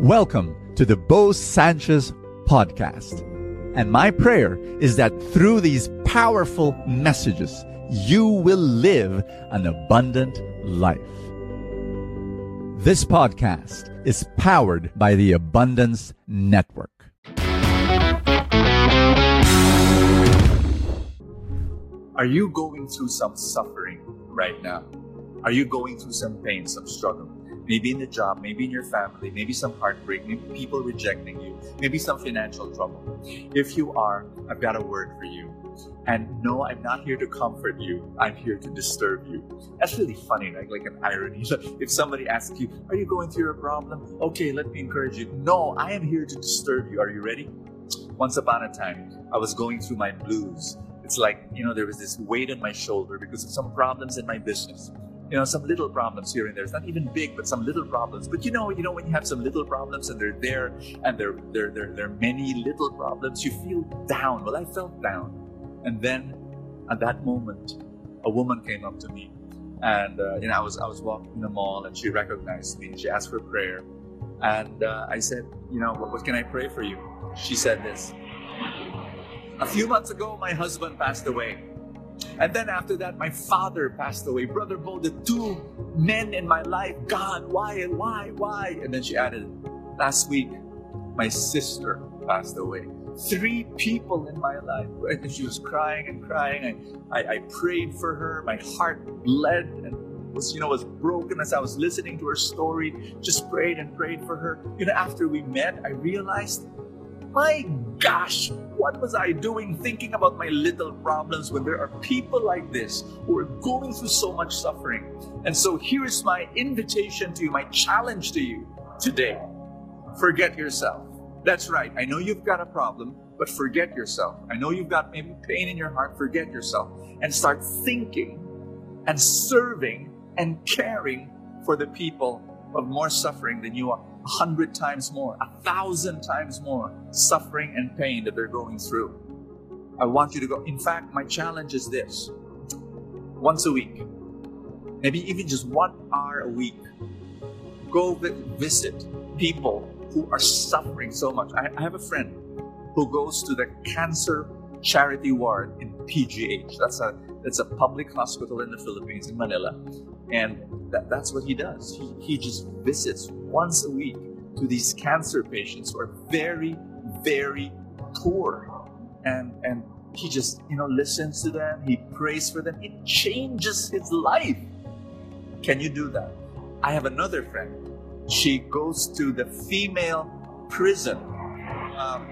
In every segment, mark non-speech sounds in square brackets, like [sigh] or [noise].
Welcome to the Bo Sanchez podcast. And my prayer is that through these powerful messages, you will live an abundant life. This podcast is powered by the Abundance Network. Are you going through some suffering right now? Are you going through some pain, some struggle? maybe in the job, maybe in your family, maybe some heartbreak, maybe people rejecting you, maybe some financial trouble. If you are, I've got a word for you. And no, I'm not here to comfort you. I'm here to disturb you. That's really funny, like, like an irony. [laughs] if somebody asks you, Are you going through a problem? Okay, let me encourage you. No, I am here to disturb you. Are you ready? Once upon a time, I was going through my blues. It's like, you know, there was this weight on my shoulder because of some problems in my business you know, some little problems here and there. It's not even big, but some little problems. But you know, you know, when you have some little problems and they're there and there there there there are many little problems, you feel down. Well, I felt down. And then at that moment, a woman came up to me. And uh, you know, I was I was walking in the mall and she recognized me. She asked for prayer. And uh, I said, you know, what, what can I pray for you? She said this. A few months ago, my husband passed away. And then after that, my father passed away. Brother Bo, the two men in my life, God, why, and why, why? And then she added, last week, my sister passed away. Three people in my life. And she was crying and crying. I, I, I prayed for her. My heart bled and was, you know, was broken as I was listening to her story. Just prayed and prayed for her. You know, after we met, I realized, my gosh, what was I doing thinking about my little problems when there are people like this who are going through so much suffering? And so here's my invitation to you, my challenge to you today. Forget yourself. That's right. I know you've got a problem, but forget yourself. I know you've got maybe pain in your heart, forget yourself and start thinking and serving and caring for the people of more suffering than you are a hundred times more, a thousand times more suffering and pain that they're going through. I want you to go. In fact, my challenge is this once a week, maybe even just one hour a week, go visit people who are suffering so much. I, have a friend who goes to the cancer charity ward in PGH. That's a that's a public hospital in the Philippines in Manila, and that, that's what he does. He, he just visits once a week to these cancer patients who are very, very poor. And, and he just, you know, listens to them, he prays for them. It changes his life. Can you do that? I have another friend. She goes to the female prison. Um,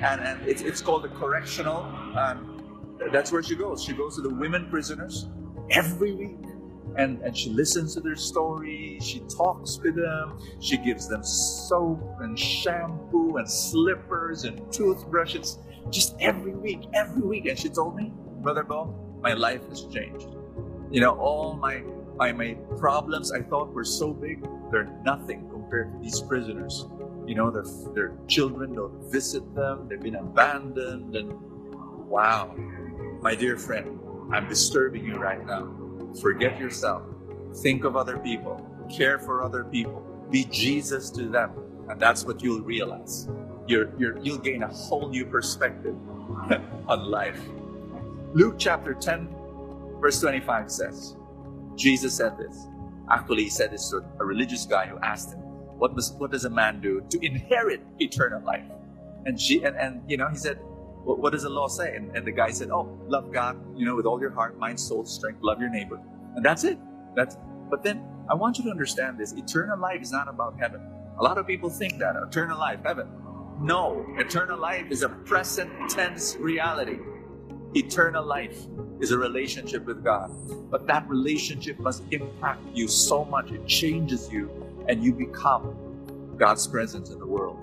and, and it's, it's called the correctional. Um, that's where she goes. She goes to the women prisoners every week and, and she listens to their stories, she talks with them, she gives them soap and shampoo and slippers and toothbrushes just every week, every week. And she told me, Brother Bo, my life has changed. You know, all my my, my problems I thought were so big, they're nothing compared to these prisoners. You know, their, their children don't visit them, they've been abandoned, and wow, my dear friend, I'm disturbing you right now. Forget yourself. Think of other people. Care for other people. Be Jesus to them. And that's what you'll realize. You're, you're, you'll gain a whole new perspective [laughs] on life. Luke chapter 10, verse 25 says, Jesus said this. Actually, he said this to a religious guy who asked him, what, what does a man do to inherit eternal life? And, and, and you know, he said, what, what does the law say? And, and the guy said, Oh, love God, you know, with all your heart, mind, soul, strength, love your neighbor. And that's it. That's but then I want you to understand this. Eternal life is not about heaven. A lot of people think that eternal life, heaven. No, eternal life is a present tense reality. Eternal life is a relationship with God. But that relationship must impact you so much. It changes you and you become God's presence in the world.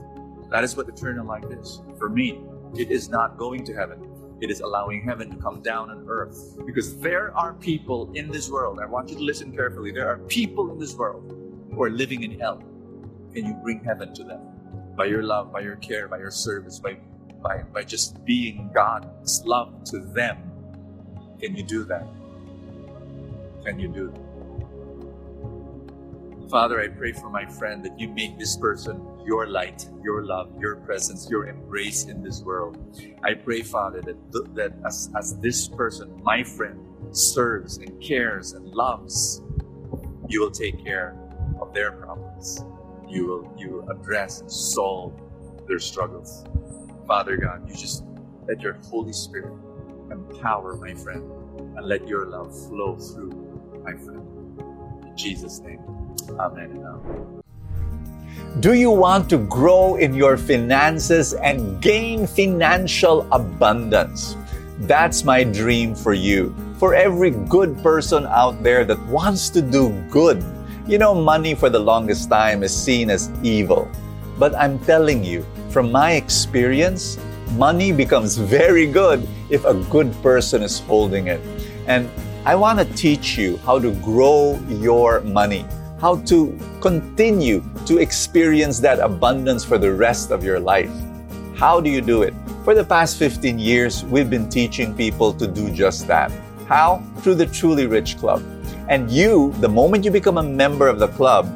That is what eternal life is for me. It is not going to heaven. It is allowing heaven to come down on earth. Because there are people in this world, I want you to listen carefully. There are people in this world who are living in hell. Can you bring heaven to them? By your love, by your care, by your service, by, by, by just being God's love to them. Can you do that? Can you do that? Father, I pray for my friend that you make this person your light, your love, your presence, your embrace in this world. I pray, Father, that, th- that as, as this person, my friend, serves and cares and loves, you will take care of their problems. You will you will address and solve their struggles. Father God, you just let your Holy Spirit empower my friend and let your love flow through my friend. In Jesus' name. Amen and amen. Do you want to grow in your finances and gain financial abundance? That's my dream for you. For every good person out there that wants to do good. You know, money for the longest time is seen as evil. But I'm telling you, from my experience, money becomes [laughs] very good if a good person is holding it. And I want to teach you how to grow your money how to continue to experience that abundance for the rest of your life. How do you do it? For the past 15 years, we've been teaching people to do just that. How? Through the Truly Rich Club. And you, the moment you become a member of the club,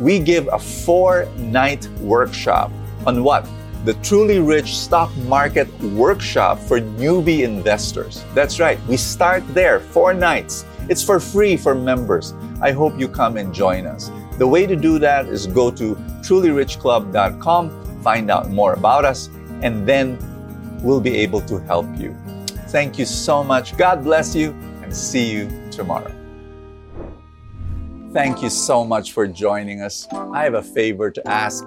we give a four night workshop on what? The Truly Rich Stock Market Workshop for newbie investors. That's right, we start there, four nights. It's for free for members. I hope you come and join us. The way to do that is go to trulyrichclub.com, find out more about us, and then we'll be able to help you. Thank you so much. God bless you, and see you tomorrow. Thank you so much for joining us. I have a favor to ask.